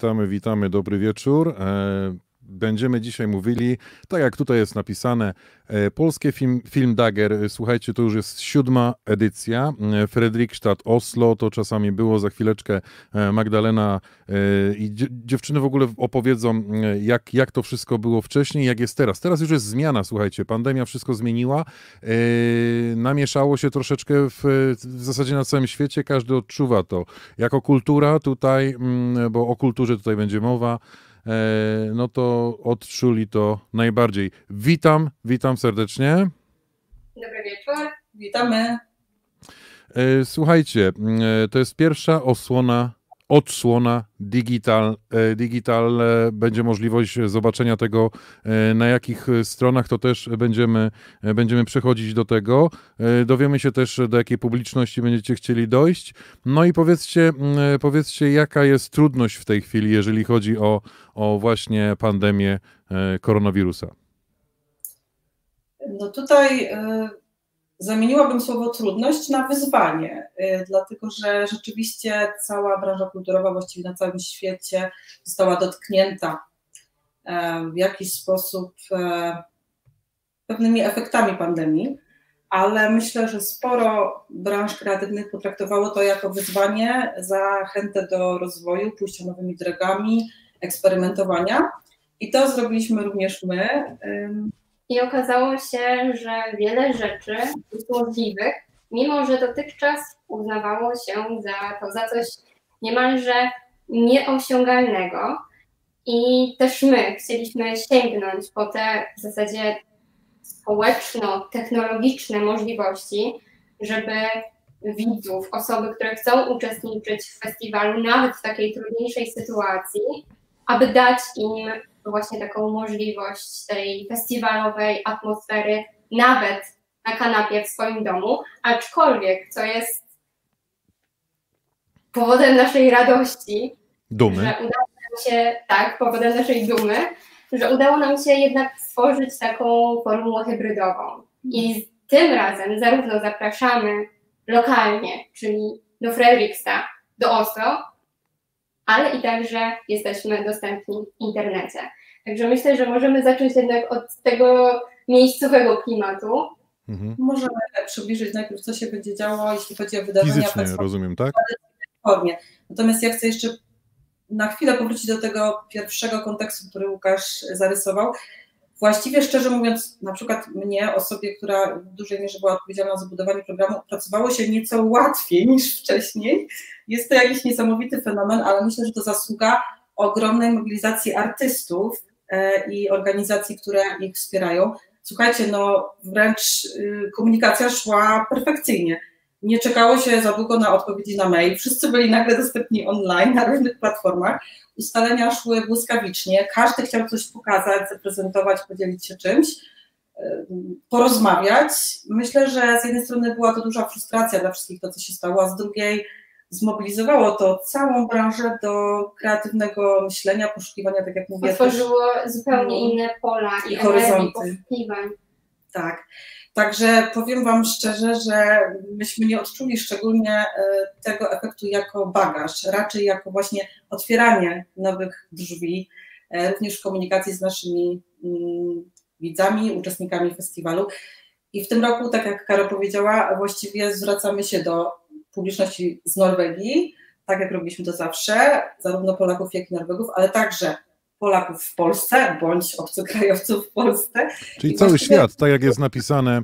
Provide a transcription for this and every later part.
Witamy, witamy, dobry wieczór. Będziemy dzisiaj mówili, tak jak tutaj jest napisane, e, polskie film, film Dagger. Słuchajcie, to już jest siódma edycja. E, Fredrikstad, Oslo, to czasami było za chwileczkę e, Magdalena i dziewczyny w ogóle opowiedzą, jak, jak to wszystko było wcześniej, jak jest teraz. Teraz już jest zmiana, słuchajcie, pandemia wszystko zmieniła. Namieszało się troszeczkę w, w zasadzie na całym świecie, każdy odczuwa to. Jako kultura tutaj, mm, bo o kulturze tutaj będzie mowa, no to odczuli to najbardziej. Witam, witam serdecznie. Dobry wieczór. Witamy. E, słuchajcie, e, to jest pierwsza osłona odsłona digital, e, digital będzie możliwość zobaczenia tego e, na jakich stronach, to też będziemy, e, będziemy przechodzić do tego. Dowiemy się też do jakiej publiczności będziecie chcieli dojść. No i powiedzcie, powiedzcie jaka jest trudność w tej chwili, jeżeli chodzi o, o właśnie pandemię koronawirusa. No tutaj Zamieniłabym słowo trudność na wyzwanie, y, dlatego że rzeczywiście cała branża kulturowa właściwie na całym świecie została dotknięta e, w jakiś sposób e, pewnymi efektami pandemii, ale myślę, że sporo branż kreatywnych potraktowało to jako wyzwanie, zachętę do rozwoju, pójścia nowymi drogami, eksperymentowania. I to zrobiliśmy również my. I okazało się, że wiele rzeczy jest możliwych, mimo że dotychczas uznawało się za to za coś niemalże nieosiągalnego. I też my chcieliśmy sięgnąć po te w zasadzie społeczno-technologiczne możliwości, żeby widzów, osoby, które chcą uczestniczyć w festiwalu, nawet w takiej trudniejszej sytuacji, aby dać im właśnie taką możliwość tej festiwalowej atmosfery, nawet na kanapie w swoim domu, aczkolwiek, co jest powodem naszej radości, dumy. że udało nam się, tak, powodem naszej dumy, że udało nam się jednak stworzyć taką formułę hybrydową. I tym razem zarówno zapraszamy lokalnie, czyli do Fredriksta, do Oslo, ale i także jesteśmy dostępni w internecie. Także myślę, że możemy zacząć jednak od tego miejscowego klimatu. Mhm. Możemy przybliżyć najpierw, co się będzie działo, jeśli chodzi o wydarzenia. Fizycznie, rozumiem, tak? Formie. Natomiast ja chcę jeszcze na chwilę powrócić do tego pierwszego kontekstu, który Łukasz zarysował. Właściwie szczerze mówiąc, na przykład mnie, osobie, która w dużej mierze była odpowiedzialna za budowanie programu, pracowało się nieco łatwiej niż wcześniej. Jest to jakiś niesamowity fenomen, ale myślę, że to zasługa ogromnej mobilizacji artystów e, i organizacji, które ich wspierają. Słuchajcie, no wręcz y, komunikacja szła perfekcyjnie. Nie czekało się za długo na odpowiedzi na mail. Wszyscy byli nagle dostępni online na różnych platformach. Ustalenia szły błyskawicznie. Każdy chciał coś pokazać, zaprezentować, podzielić się czymś, porozmawiać. Myślę, że z jednej strony była to duża frustracja dla wszystkich to, co się stało, a z drugiej zmobilizowało to całą branżę do kreatywnego myślenia, poszukiwania, tak jak mówię. Otworzyło też, zupełnie no, inne pola i, i horyzonty. Tak. Także powiem Wam szczerze, że myśmy nie odczuli szczególnie e, tego efektu jako bagaż, raczej jako właśnie otwieranie nowych drzwi, e, również w komunikacji z naszymi mm, widzami, uczestnikami festiwalu. I w tym roku, tak jak Karo powiedziała, właściwie zwracamy się do publiczności z Norwegii, tak jak robiliśmy to zawsze, zarówno Polaków, jak i Norwegów, ale także Polaków w Polsce, bądź obcokrajowców w Polsce. Czyli I cały właściwie... świat, tak jak jest napisane e,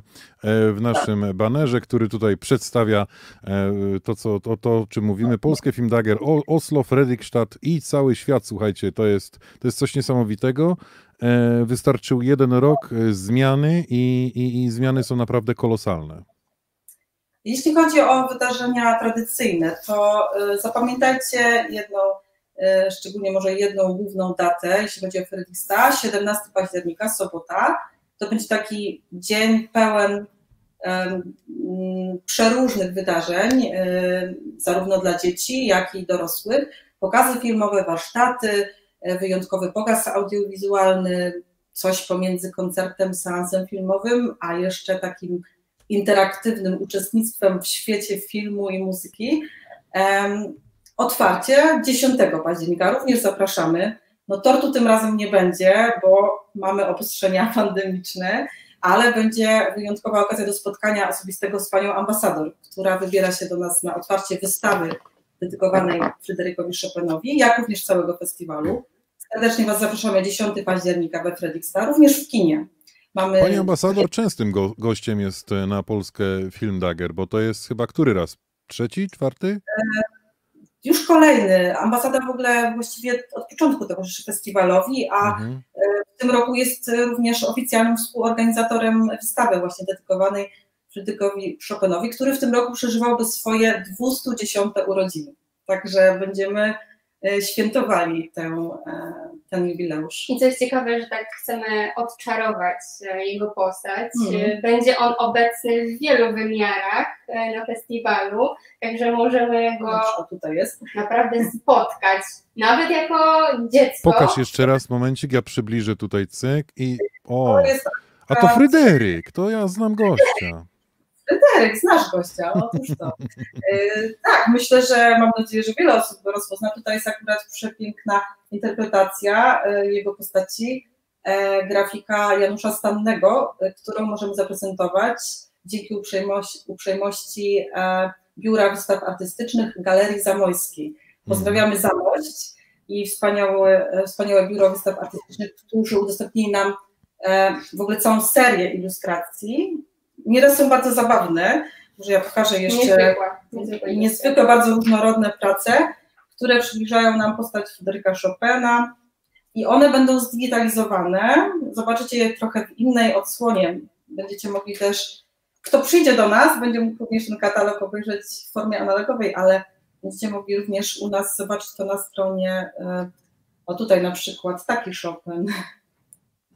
w naszym tak. banerze, który tutaj przedstawia e, to, co, to, to, o czym mówimy, Polskie Film Dagger, Oslo, Fredrikstad i cały świat, słuchajcie, to jest, to jest coś niesamowitego. E, wystarczył jeden rok zmiany i, i, i zmiany są naprawdę kolosalne. Jeśli chodzi o wydarzenia tradycyjne, to zapamiętajcie jedną, y, szczególnie może jedną główną datę, jeśli chodzi o Fredriksta, 17 października, sobota. To będzie taki dzień pełen um, przeróżnych wydarzeń, y, zarówno dla dzieci, jak i dorosłych. Pokazy filmowe, warsztaty, wyjątkowy pokaz audiowizualny, coś pomiędzy koncertem, seansem filmowym, a jeszcze takim interaktywnym uczestnictwem w świecie filmu i muzyki. Otwarcie 10 października również zapraszamy. No tortu tym razem nie będzie, bo mamy obostrzenia pandemiczne, ale będzie wyjątkowa okazja do spotkania osobistego z panią ambasador, która wybiera się do nas na otwarcie wystawy dedykowanej Fryderykowi Chopinowi, jak również całego festiwalu. Serdecznie Was zapraszamy 10 października we Fredriksta, również w kinie. Mamy... Pani ambasador częstym go gościem jest e, na Polskę Film Dagger, bo to jest chyba który raz? Trzeci, czwarty? Już kolejny. Ambasada w ogóle właściwie od początku towarzyszy festiwalowi, a mhm. E, w tym roku jest również oficjalnym współorganizatorem wystawy właśnie dedykowanej Fryderykowi Chopinowi, który w tym roku przeżywałby swoje 210 urodziny. Także będziemy świętowali tę, e, ten jubileusz. I coś ciekawe, że tak chcemy odczarować e, jego postać. Mm. Będzie on obecny w wielu wymiarach na festiwalu, także możemy go tutaj jest. naprawdę spotkać, nawet jako dziecko. Pokaż jeszcze raz momencik, ja przybliżę tutaj cyk i o, a to Fryderyk, to ja znam gościa. Fryderyk, znasz gościa, otóż to. E, tak, myślę, że mam nadzieję, że wiele osób go rozpozna. Tutaj jest akurat przepiękna interpretacja e, jego postaci, e, grafika Janusza Stannego, którą możemy zaprezentować dzięki uprzejmości, uprzejmości Biura Wystaw Artystycznych Galerii Zamojskiej. Pozdrawiamy mhm. Zamość i wspaniałe, wspaniałe Biuro Wystaw Artystycznych, którzy udostępnili nam w ogóle całą serię ilustracji nieraz są bardzo zabawne, że ja pokażę jeszcze niezwykłe, niezwykłe, bardzo różnorodne prace, które przybliżają nam postać Fryderyka Chopina i one będą zdigitalizowane. Zobaczycie je trochę w innej odsłonie. Będziecie mogli też, kto przyjdzie do nas, będzie mógł również ten katalog obejrzeć w formie analogowej, ale będziecie mogli również u nas zobaczyć to na stronie. E, o tutaj na przykład taki Chopin.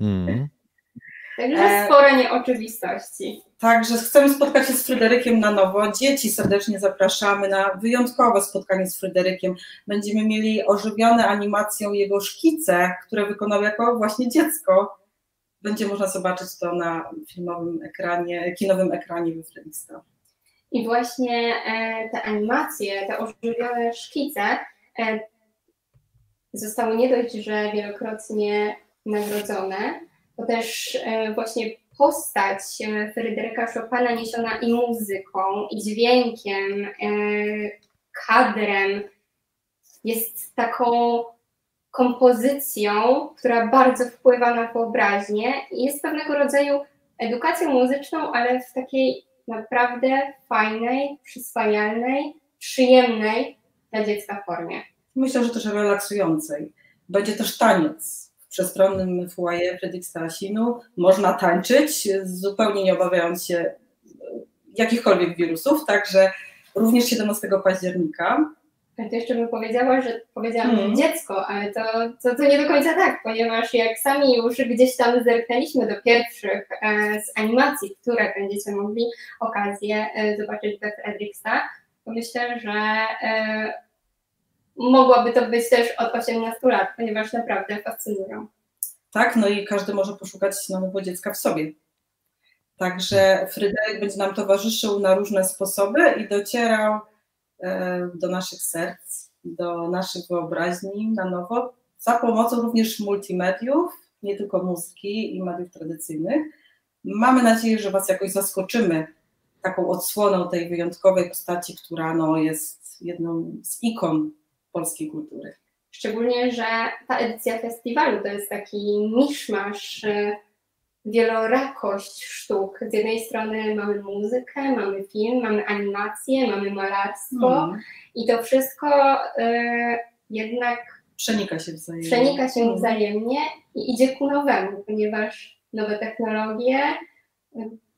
Mm. Także e, spore nieoczywistości. Także chcemy spotkać się z Fryderykiem na nowo. Dzieci serdecznie zapraszamy na wyjątkowe spotkanie z Fryderykiem. Będziemy mieli ożywione animacją jego szkice, które wykonał jako właśnie dziecko. Będzie można zobaczyć to na filmowym ekranie, kinowym ekranie we Fredrikstad. I właśnie e, te animacje, te ożywione szkice e, zostały nie dość, że wielokrotnie nagrodzone, bo też e, właśnie postać e, Fryderyka Chopina niesiona i muzyką, i dźwiękiem, e, kadrem jest taką kompozycją, która bardzo wpływa na wyobraźnię i jest pewnego rodzaju edukacją muzyczną, ale w takiej naprawdę fajnej, przyswajalnej, przyjemnej dla dziecka formie. Myślę, że też relaksującej. Będzie też taniec przestronnym foyer Fredrik Stasinu można tańczyć, zupełnie nie obawiając się jakichkolwiek wirusów, także również 17 października. Ale to jeszcze bym powiedziała, że powiedziałam mm. dziecko, ale to, to, to nie do końca tak, ponieważ jak sami już gdzieś tam zerknęliśmy do pierwszych e, z animacji, które będziecie mogli okazję e, zobaczyć we Fredriksta, to myślę, że e, mogłaby to być też od 18 lat, ponieważ naprawdę fascynują. Tak, no i każdy może poszukać nowego dziecka w sobie. Także Fryderyk będzie nam towarzyszył na różne sposoby i docierał e, do naszych serc, do naszych wyobraźni na nowo, za pomocą również multimediów, nie tylko muzyki i mediów tradycyjnych. Mamy nadzieję, że Was jakoś zaskoczymy taką odsłoną tej wyjątkowej postaci, która no, jest jedną z ikon polskiej kultury. Szczególnie, że ta edycja festiwalu to jest taki miszmasz, y, wielorakość sztuk. Z jednej strony mamy muzykę, mamy film, mamy animację, mamy malarstwo mm. i to wszystko y, jednak przenika się wzajemnie. Przenika się mm. wzajemnie i idzie ku nowemu, ponieważ nowe technologie,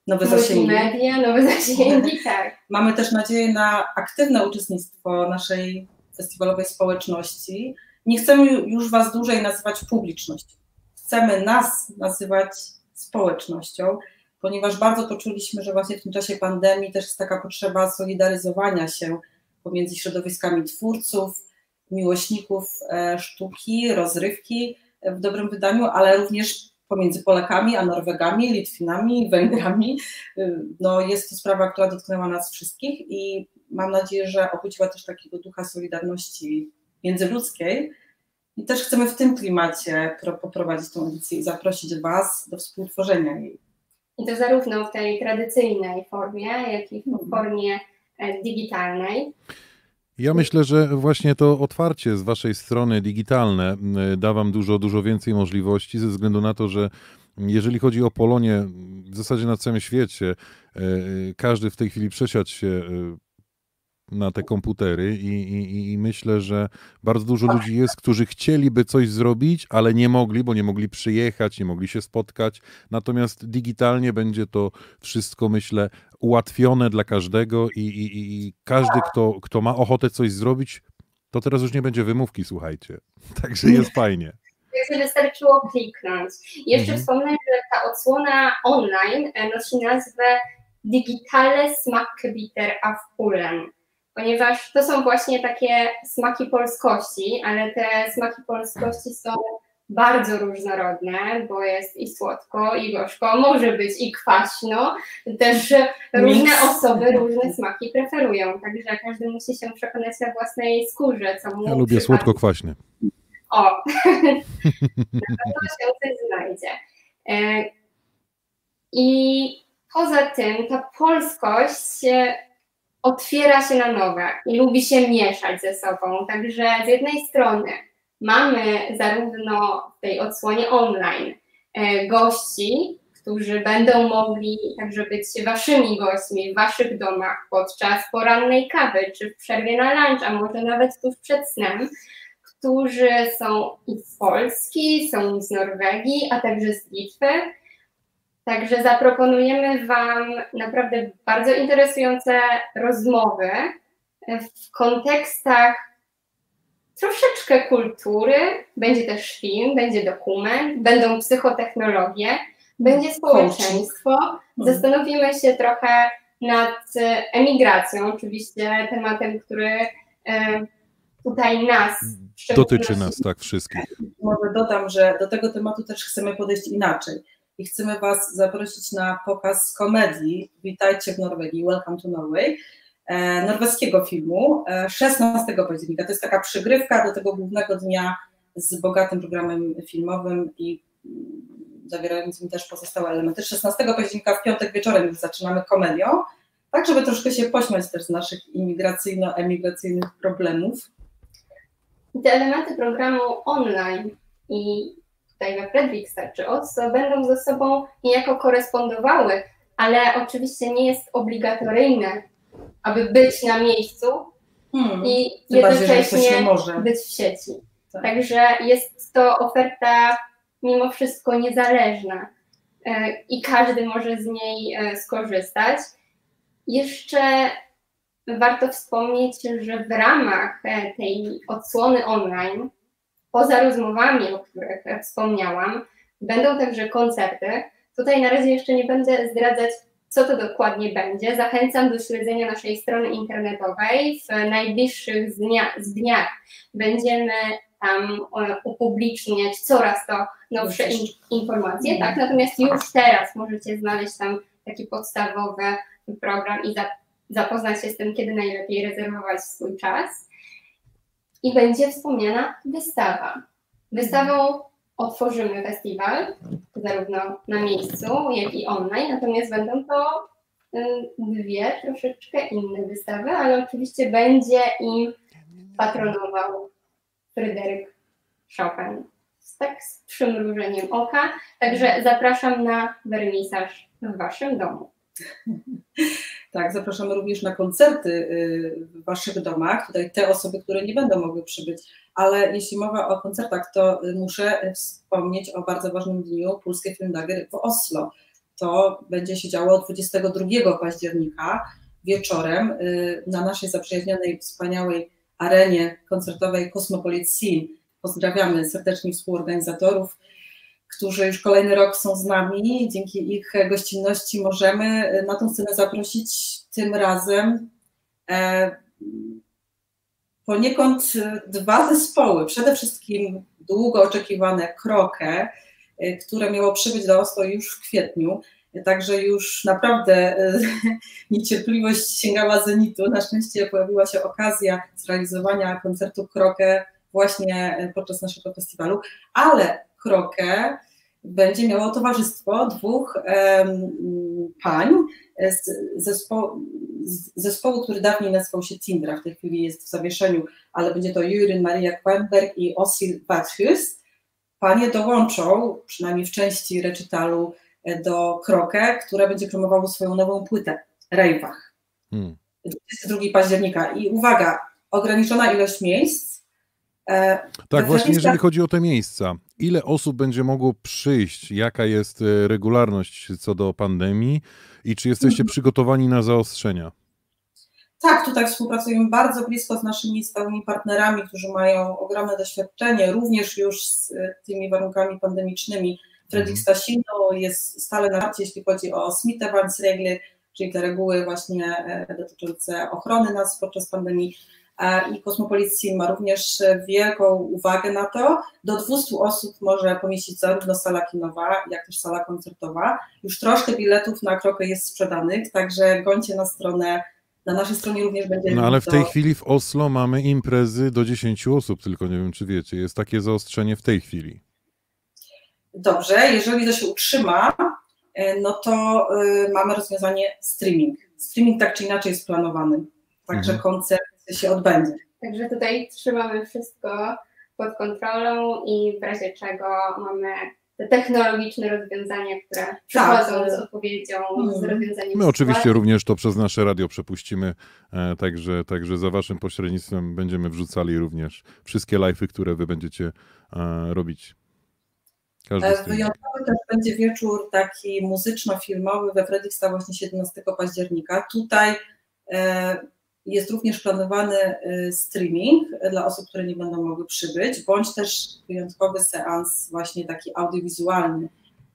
nowe zasięgi. media, nowe zasięgi, tak. Mamy też nadzieję na aktywne uczestnictwo naszej festiwalowej społeczności. Nie chcemy już Was dłużej nazywać publicznością. Chcemy nas nazywać społecznością, ponieważ bardzo poczuliśmy, że właśnie w tym czasie pandemii też jest taka potrzeba solidaryzowania się pomiędzy środowiskami twórców, miłośników e, sztuki, rozrywki w dobrym wydaniu, ale również pomiędzy Polakami a Norwegami, Litwinami, Węgrami. No, jest to sprawa, która dotknęła nas wszystkich i mam nadzieję, że obudziła też takiego ducha solidarności międzyludzkiej. I też chcemy w tym klimacie poprowadzić tę edycję i zaprosić Was do współtworzenia jej. I to zarówno w tej tradycyjnej formie, jak i w formie e, digitalnej. Ja myślę, że właśnie to otwarcie z Waszej strony digitalne da Wam dużo, dużo więcej możliwości, ze względu na to, że jeżeli chodzi o Polonię, w zasadzie na całym świecie, e, każdy w tej chwili przesiadł się e, na te komputery i, i, i, myślę, że bardzo dużo ludzi jest, którzy chcieliby coś zrobić, ale nie mogli, bo nie mogli przyjechać, nie mogli się spotkać. Natomiast digitalnie będzie to wszystko, myślę, ułatwione dla każdego i, i każdy, kto, kto ma ochotę coś zrobić, to teraz już nie będzie wymówki, słuchajcie. Także jest fajnie. Także wystarczyło kliknąć. Jeszcze mhm. wspomnę, że ta odsłona online nosi nazwę Digitale Smackbiter auf Pulen ponieważ to są właśnie takie smaki polskości, ale te smaki polskości są bardzo różnorodne, bo jest i słodko, i gorzko, może być i kwaśno. Też różne osoby różne smaki preferują, także każdy musi się przekonać na własnej skórze, co mu Ja lubię słodko-kwaśny. O, na pewno się coś znajdzie. E, I poza tym ta polskość otwiera się na nowe i lubi się mieszać ze sobą. Także z jednej strony mamy zarówno w tej odsłonie online e, gości, którzy będą mogli także być waszymi gośćmi w waszych domach podczas porannej kawy, czy w przerwie na lunch, a może nawet tuż przed snem, którzy są i z Polski, są z Norwegii, a także z Litwy, Także zaproponujemy Wam naprawdę bardzo interesujące rozmowy w kontekstach troszeczkę kultury. Będzie też film, będzie dokument, będą psychotechnologie, będzie społeczeństwo. Mhm. Zastanowimy się trochę nad emigracją, oczywiście tematem, który e, tutaj nas dotyczy nas, tak, wszystkich. Może dodam, że do tego tematu też chcemy podejść inaczej i chcemy Was zaprosić na pokaz komedii Witajcie w Norwegii, Welcome to Norway, e, norweskiego filmu 16 e, października. To jest taka przygrywka do tego głównego dnia z bogatym programem filmowym i zawierającym też pozostałe elementy. 16 października w piątek wieczorem już zaczynamy komedią, tak żeby troszkę się pośmiać też z naszych imigracyjno-emigracyjnych problemów. Te elementy programu online i tutaj we Fredrikstad czy Oslo będą ze sobą niejako korespondowały, ale oczywiście nie jest obligatoryjne, aby być na miejscu hmm. i jednocześnie być w sieci. Tak. Także jest to oferta mimo wszystko niezależna e, i każdy może z niej e, skorzystać. Jeszcze warto wspomnieć, że w ramach e, tej odsłony online poza rozmowami, o których wspomniałam, będą także koncerty. Tutaj na razie jeszcze nie będę zdradzać, co to dokładnie będzie. Zachęcam do śledzenia naszej strony internetowej. W najbliższych dniach, dniach będziemy tam upubliczniać coraz to nowsze in, informacje, tak? Natomiast już teraz możecie znaleźć tam taki podstawowy program i zapoznać się z tym, kiedy najlepiej rezerwować swój czas i będzie wspomniana wystawa. Wystawą otworzymy festiwal, zarówno na miejscu, jak i online, natomiast będą to dwie troszeczkę inne wystawy, ale oczywiście będzie im patronował Fryderyk Chopin. Tak z przymrużeniem oka. Także zapraszam na wernisaż w Waszym domu. Tak, zapraszamy również na koncerty y, w Waszych domach. Tutaj te osoby, które nie będą mogły przybyć, ale jeśli mowa o koncertach, to muszę wspomnieć o bardzo ważnym dniu Polskie Filmdager w Oslo. To będzie się działo 22 października wieczorem y, na naszej zaprzyjaźnionej, wspaniałej arenie koncertowej Cosmopolit. Pozdrawiamy serdecznie współorganizatorów którzy już kolejny rok są z nami. Dzięki ich gościnności możemy na tę scenę zaprosić tym razem e, poniekąd dwa zespoły. Przede wszystkim długo oczekiwane Krokę, e, które miało przybyć do Oslo już w kwietniu Także już naprawdę niecierpliwość sięgała zenitu. Na szczęście pojawiła się okazja zrealizowania koncertu Krokę właśnie podczas naszego festiwalu, ale Krokę będzie miało towarzystwo dwóch um, pań z zespołu, z zespołu, który dawniej nazywał się Tindra, w tej chwili jest w zawieszeniu, ale będzie to Juryn Maria Kwenberg i Osil Bathus. Panie dołączą, przynajmniej w części recitalu, e, do Krokę, która będzie promowało swoją nową płytę, Rejwach. Hmm. 22 października. I uwaga, ograniczona ilość miejsc. E, tak, właśnie jeżeli chodzi o te miejsca, ile osób będzie mogło przyjść, jaka jest e, regularność co do pandemii i czy jesteście mhm. przygotowani na zaostrzenia? Tak, tutaj współpracujemy bardzo blisko z naszymi stałymi partnerami, którzy mają ogromne doświadczenie, również już z e, tymi warunkami pandemicznymi. Fredrik mhm. Stasino jest stale na racie, jeśli chodzi o Smittewarnsregler, czyli te reguły właśnie e, dotyczące ochrony nas podczas pandemii. I Kosmopolit ma również wielką uwagę na to. Do 200 osób może pomieścić zarówno sala kinowa, jak też sala koncertowa. Już troszkę biletów na krokę jest sprzedanych, także gońcie na stronę na naszej stronie również będzie. No ale w tej chwili w Oslo mamy imprezy do 10 osób, tylko nie wiem, czy wiecie. Jest takie zaostrzenie w tej chwili. Dobrze, jeżeli to się utrzyma, e, no to y, mamy rozwiązanie streaming. Streaming tak czy inaczej jest planowany. Także mhm. koncert się odbędzie. Także tutaj trzymamy wszystko pod kontrolą i w razie czego mamy te technologiczne rozwiązania, które tak. przychodzą tak. z odpowiedzią, z mhm. rozwiązaniem. My oczywiście również to przez nasze radio przepuścimy, e, także, także za waszym pośrednictwem będziemy wrzucali również wszystkie live'y, które wy będziecie e, robić. E, wyjątkowy też będzie wieczór taki muzyczno-filmowy we Fredrikstad właśnie 17 października. Tutaj jest również planowany y, streaming dla osób, które nie będą mogły przybyć, bądź też wyjątkowy seans właśnie taki audiowizualny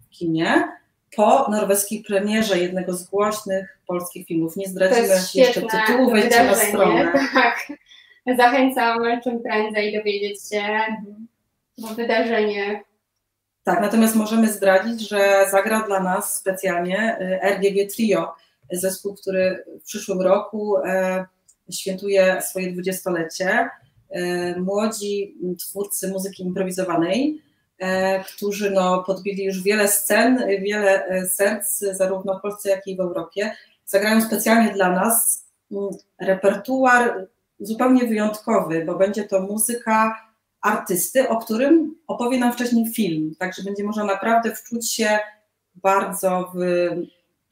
w kinie po norweskiej premierze jednego z głośnych polskich filmów. Nie zdradzimy jeszcze tytułu, wejdźcie na stronę. Tak. Zachęcam czym prędzej dowiedzieć się, bo wydarzenie tak, natomiast możemy zdradzić, że zagra dla nas specjalnie y, RGG Trio, zespół, który w przyszłym roku e, świętuje swoje dwudziestolecie. E, młodzi twórcy muzyki improwizowanej, e, którzy no, podbili już wiele scen, wiele e, serc, zarówno w Polsce, jak i w Europie. Zagrają specjalnie dla nas mm, repertuar zupełnie wyjątkowy, bo będzie to muzyka artysty, o którym opowie nam wcześniej film. Także będzie można naprawdę wczuć się bardzo w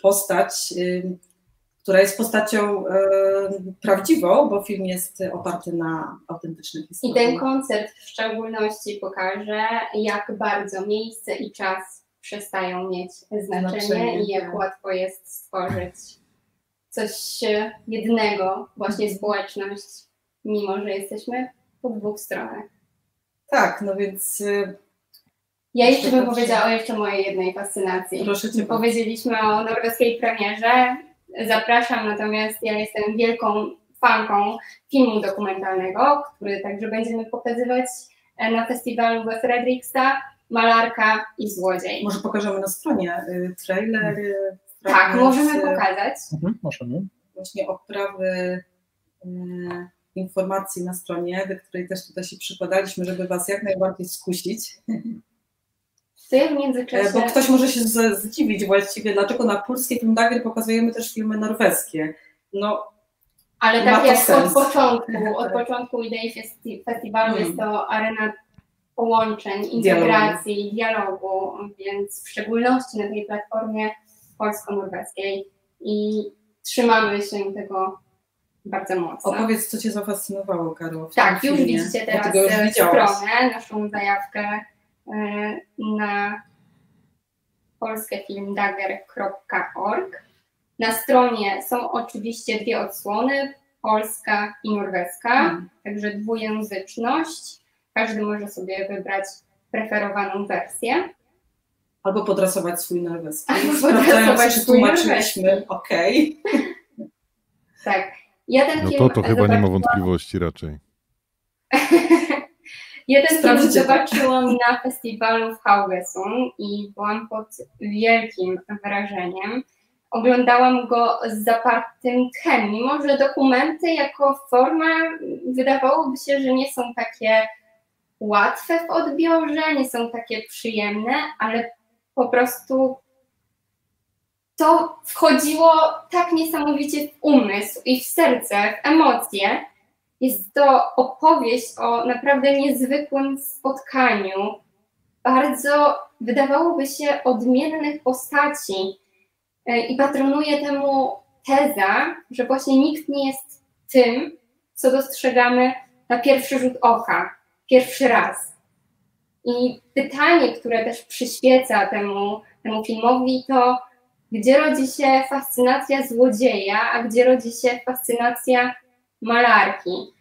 postać która jest postacią e, prawdziwą, bo film jest oparty na autentycznych historiach. I ten koncert w szczególności pokaże, jak bardzo miejsce i czas przestają mieć znaczenie, znaczenie i jak tak. łatwo jest stworzyć coś jednego, właśnie społeczność, mimo że jesteśmy po dwóch stronach. Tak, no więc e, ja jeszcze bym powiedziała o jeszcze mojej jednej fascynacji. Proszę cię. Powiedzieliśmy o norweskiej premierze, zapraszam, natomiast ja jestem wielką fanką filmu dokumentalnego, który także będziemy pokazywać e, na festiwalu we Fredrikstad, Malarka i Złodziej. Może pokażemy na stronie y, trailer? Y, tak, możemy pokazać. Mhm, możemy. Właśnie oprawy y, informacji na stronie, do której też tutaj się przykładaliśmy, żeby Was jak najbardziej skusić. To ja w międzyczasie... Bo ktoś może się zdziwić właściwie, dlaczego na polskiej filmdagry pokazujemy też filmy norweskie. No, ale tak jak sens. od początku, od początku idei festiwalu hmm. jest to arena połączeń, integracji, dialogu. dialogu, więc w szczególności na tej platformie polsko-norweskiej i trzymamy się tego bardzo mocno. Opowiedz, co Cię zafascynowało, Karol. Tak, już widzicie teraz już stronę, naszą zajawkę E, na polskiefilmdagger.org. Na stronie są oczywiście dwie odsłony, polska i norweska, hmm. także dwujęzyczność. Każdy może sobie wybrać preferowaną wersję. Albo podrasować swój norweski. Albo podrasować swój norweski. okej. Okay. tak. Ja ten no to, to chyba nie ma wątpliwości raczej. Ja ten film zobaczyłam na festiwalu w Haugesund i byłam pod wielkim wrażeniem. Oglądałam go z zapartym tchem, mimo że dokumenty jako forma wydawałoby się, że nie są takie łatwe w odbiorze, nie są takie przyjemne, ale po prostu to wchodziło tak niesamowicie w umysł i w serce, w emocje. Jest to opowieść o naprawdę niezwykłym spotkaniu, bardzo wydawałoby się odmiennych postaci e, i patronuje temu teza, że właśnie nikt nie jest tym, co dostrzegamy na pierwszy rzut oka, pierwszy raz. I pytanie, które też przyświeca temu, temu filmowi, to gdzie rodzi się fascynacja złodzieja, a gdzie rodzi się fascynacja malarki.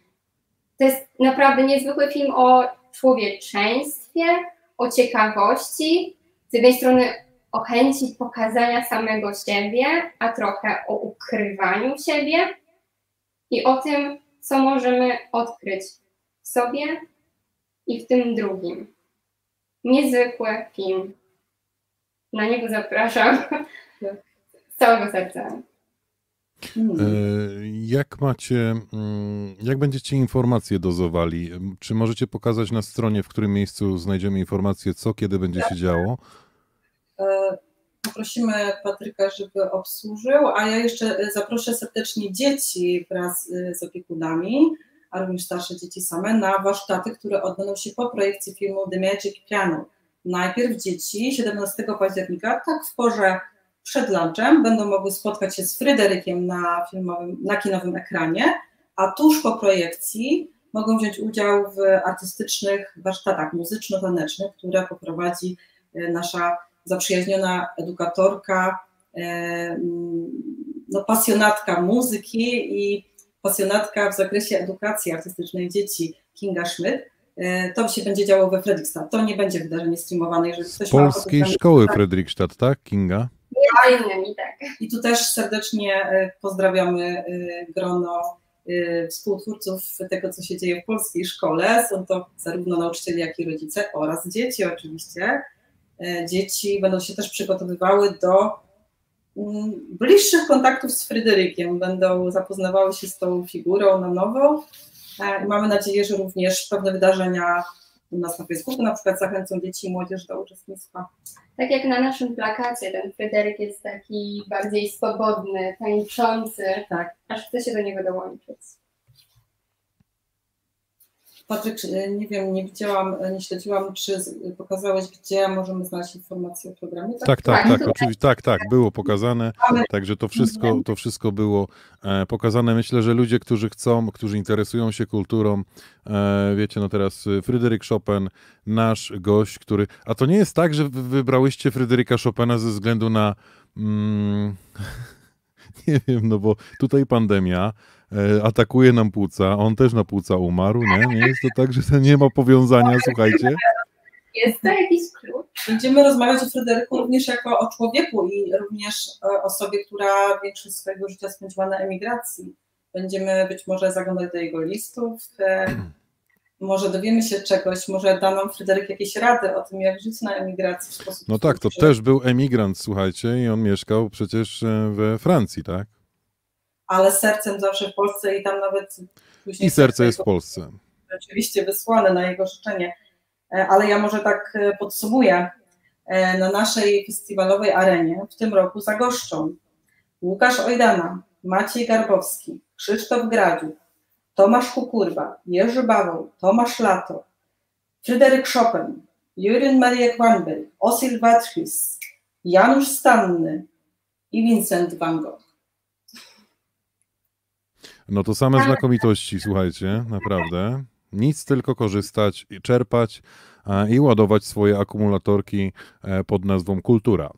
To jest naprawdę niezwykły film o człowieczeństwie, o ciekawości, z jednej strony o chęci pokazania samego siebie, a trochę o ukrywaniu siebie i o tym, co możemy odkryć w sobie i w tym drugim. Niezwykły film. Na niego zapraszam z całego serca. Hmm. E, jak macie, mm, jak będziecie informacje dozowali? Czy możecie pokazać na stronie, w którym miejscu znajdziemy informacje, co, kiedy będzie się działo? E, poprosimy Patryka, żeby obsłużył, a ja jeszcze zaproszę serdecznie dzieci wraz z opiekunami, a również starsze dzieci same, na warsztaty, które odbędą się po projekcji filmu The Magic Piano. Najpierw dzieci 17 października, tak w porze przed lunchem będą mogły spotkać się z Fryderykiem na, filmowym, na kinowym ekranie, a tuż po projekcji mogą wziąć udział w artystycznych warsztatach muzyczno-tanecznych, które poprowadzi e, nasza zaprzyjaźniona edukatorka, e, no, pasjonatka muzyki i pasjonatka w zakresie edukacji artystycznej dzieci Kinga Schmidt. E, to się będzie działo we Fredrikstad. To nie będzie wydarzenie streamowane. Jeżeli ktoś Polskiej ma Szkoły Fredrikstad, tak, Kinga? Między innymi, tak. I tu też serdecznie e, pozdrawiamy e, grono e, współtwórców tego, co się dzieje w polskiej szkole. Są to zarówno nauczyciele, jak i rodzice oraz dzieci oczywiście. Dzieci będą się też przygotowywały do mm, bliższych kontaktów z Fryderykiem, będą zapoznawały się z tą figurą na nowo. Mamy nadzieję, że również pewne wydarzenia u nas na Facebooku na przykład zachęcą dzieci i młodzież do uczestnictwa. Tak jak na naszym plakacie, ten Fryderyk jest taki bardziej swobodny, tańczący, tak. aż chce się do niego dołączyć. Patryk, nie wiem, nie widziałam, nie śledziłam, czy pokazałeś, gdzie możemy znaleźć informacje o programie? Tak, tak, tak, tak, tak oczywiście, tak, tak, było pokazane, także to wszystko, to wszystko było e, pokazane. Myślę, że ludzie, którzy chcą, którzy interesują się kulturą, e, wiecie, no teraz Fryderyk Chopin, nasz gość, który, a to nie jest tak, że wybrałyście Fryderyka Chopina ze względu na, mm, nie wiem, no bo tutaj pandemia, E, atakuje nam płuca, on też na płuca umarł, nie? Nie jest to tak, że to nie ma powiązania, słuchajcie. Jest to jakiś klucz. Będziemy rozmawiać o Fryderyku również jako o człowieku i również o osobie, która większość swojego życia spędziła na emigracji. Będziemy być może zaglądać do jego listów, e, może dowiemy się czegoś, może da nam Fryderyk jakieś rady o tym, jak żyć na emigracji w sposób. No tak, to też był emigrant, słuchajcie, i on mieszkał przecież e, we Francji, tak? Ale sercem zawsze w Polsce i tam nawet I serce jest w Polsce. Oczywiście wysłane na jego życzenie. E, ale ja może tak e, podsumuję. E, na naszej festiwalowej arenie w tym roku zagoszczą Łukasz Ojdana, Maciej Garbowski, Krzysztof Gradziuk, Tomasz Kukurba, Jerzy Bawoł, Tomasz Lato, Fryderyk Chopin, Juryn Maria Kwanbel, Osil Watris, Janusz Stanny i Vincent van Gogh. No to same znakomitości, słuchajcie, naprawdę. Nic, tylko korzystać, czerpać i ładować swoje akumulatorki e, pod nazwą kultura.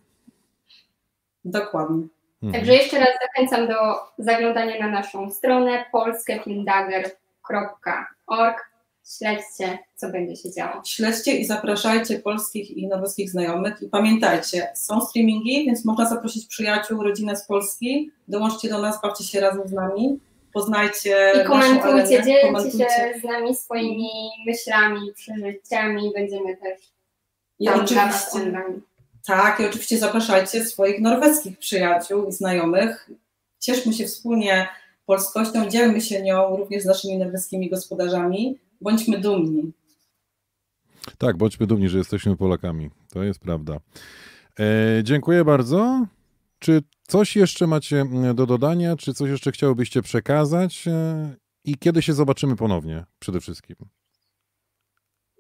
Dokładnie. Mhm. Także jeszcze raz zachęcam do zaglądania na naszą stronę polskiefilmdagger.org. Śledźcie, co będzie się działo. Śledźcie i zapraszajcie polskich i norweskich znajomych. I pamiętajcie, są streamingi, więc można zaprosić przyjaciół, rodzinę z Polski. Dołączcie do nas, bawcie się razem z nami poznajcie I komentujcie, dzielcie komentujcie. się z nami swoimi myślami, przeżyciami. Będziemy też I tam oczywiście, tak, i oczywiście zapraszajcie swoich norweskich przyjaciół i znajomych. Cieszmy się wspólnie polskością, dzielmy się nią również z naszymi norweskimi gospodarzami. Bądźmy dumni. Tak, bądźmy dumni, że jesteśmy Polakami. To jest prawda. E, dziękuję bardzo. Czy coś jeszcze macie mm, do dodania? Czy coś jeszcze chciałobyście przekazać? E, I kiedy się zobaczymy ponownie przede wszystkim?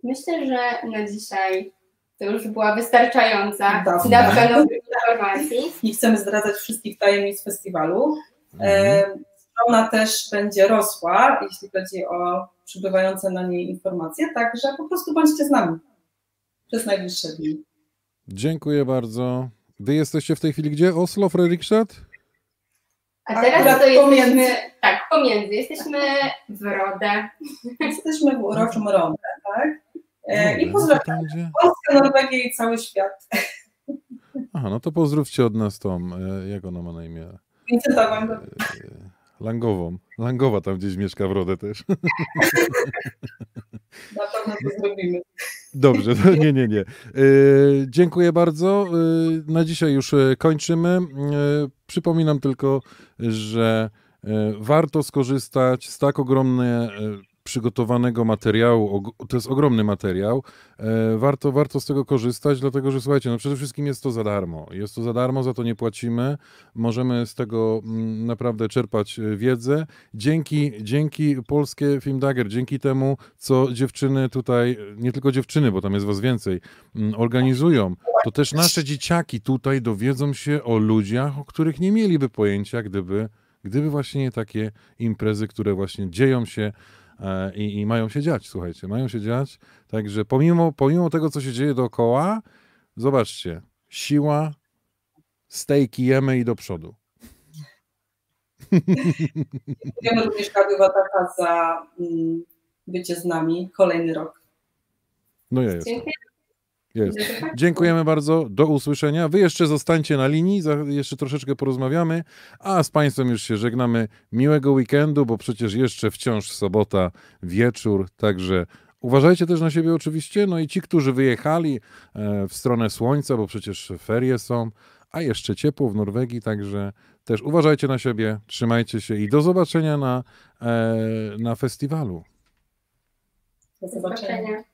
Myślę, że na dzisiaj to już była wystarczająca dawka nowych informacji. Nie chcemy zdradzać wszystkich tajemnic festiwalu. Mhm. E, Strona też będzie rosła, jeśli chodzi o przybywające na niej informacje, także po prostu bądźcie z nami przez najbliższe dni. Dziękuję bardzo. Wy jesteście w tej chwili gdzie? Oslo, Fredrikstad? A teraz Akurat to jesteśmy, pomiędzy. tak, pomiędzy. Jesteśmy w Rodę. Jesteśmy w uroczym Rondę, tak? E, I no pozdrawiam gdzie? Polskę, Norwegię i cały świat. Aha, no to pozdrówcie od nas tą, e, jak ona ma na imię? E, Langową. Langowa tam gdzieś mieszka w Rodę też. Dobrze, to nie, nie, nie. E, dziękuję bardzo. E, na dzisiaj już e, kończymy. Przypominam tylko, że warto skorzystać z tak ogromnie e, przygotowanego materiału. To jest ogromny materiał. E, warto, warto z tego korzystać, dlatego że słuchajcie, no przede wszystkim jest to za darmo. Jest to za darmo, za to nie płacimy. Możemy z tego mm, naprawdę czerpać e, wiedzę. Dzięki, dzięki Polskie Film Dagger, dzięki temu, co dziewczyny tutaj, nie tylko dziewczyny, bo tam jest was więcej, mm, organizują, to też nasze dzieciaki tutaj dowiedzą się o ludziach, o których nie mieliby pojęcia, gdyby, gdyby właśnie nie takie imprezy, które właśnie dzieją się i, i mają się dziać, słuchajcie, mają się dziać. Także pomimo, pomimo tego, co się dzieje dookoła, zobaczcie, siła, stejki jemy i do przodu. Dziękujemy również Wataka za mm, bycie z nami kolejny rok. No ja jestem. Dziękuję. Jest. Do zobaczenia. Dziękujemy bardzo, do usłyszenia. Wy jeszcze zostańcie na linii, jeszcze troszeczkę porozmawiamy, a z Państwem już się żegnamy. Miłego weekendu, bo przecież jeszcze wciąż sobota, wieczór, także uważajcie też na siebie oczywiście, no i ci, którzy wyjechali e, w stronę słońca, bo przecież ferie są, a jeszcze ciepło w Norwegii, także też uważajcie na siebie, trzymajcie się i do zobaczenia na, e, na festiwalu. Do zobaczenia.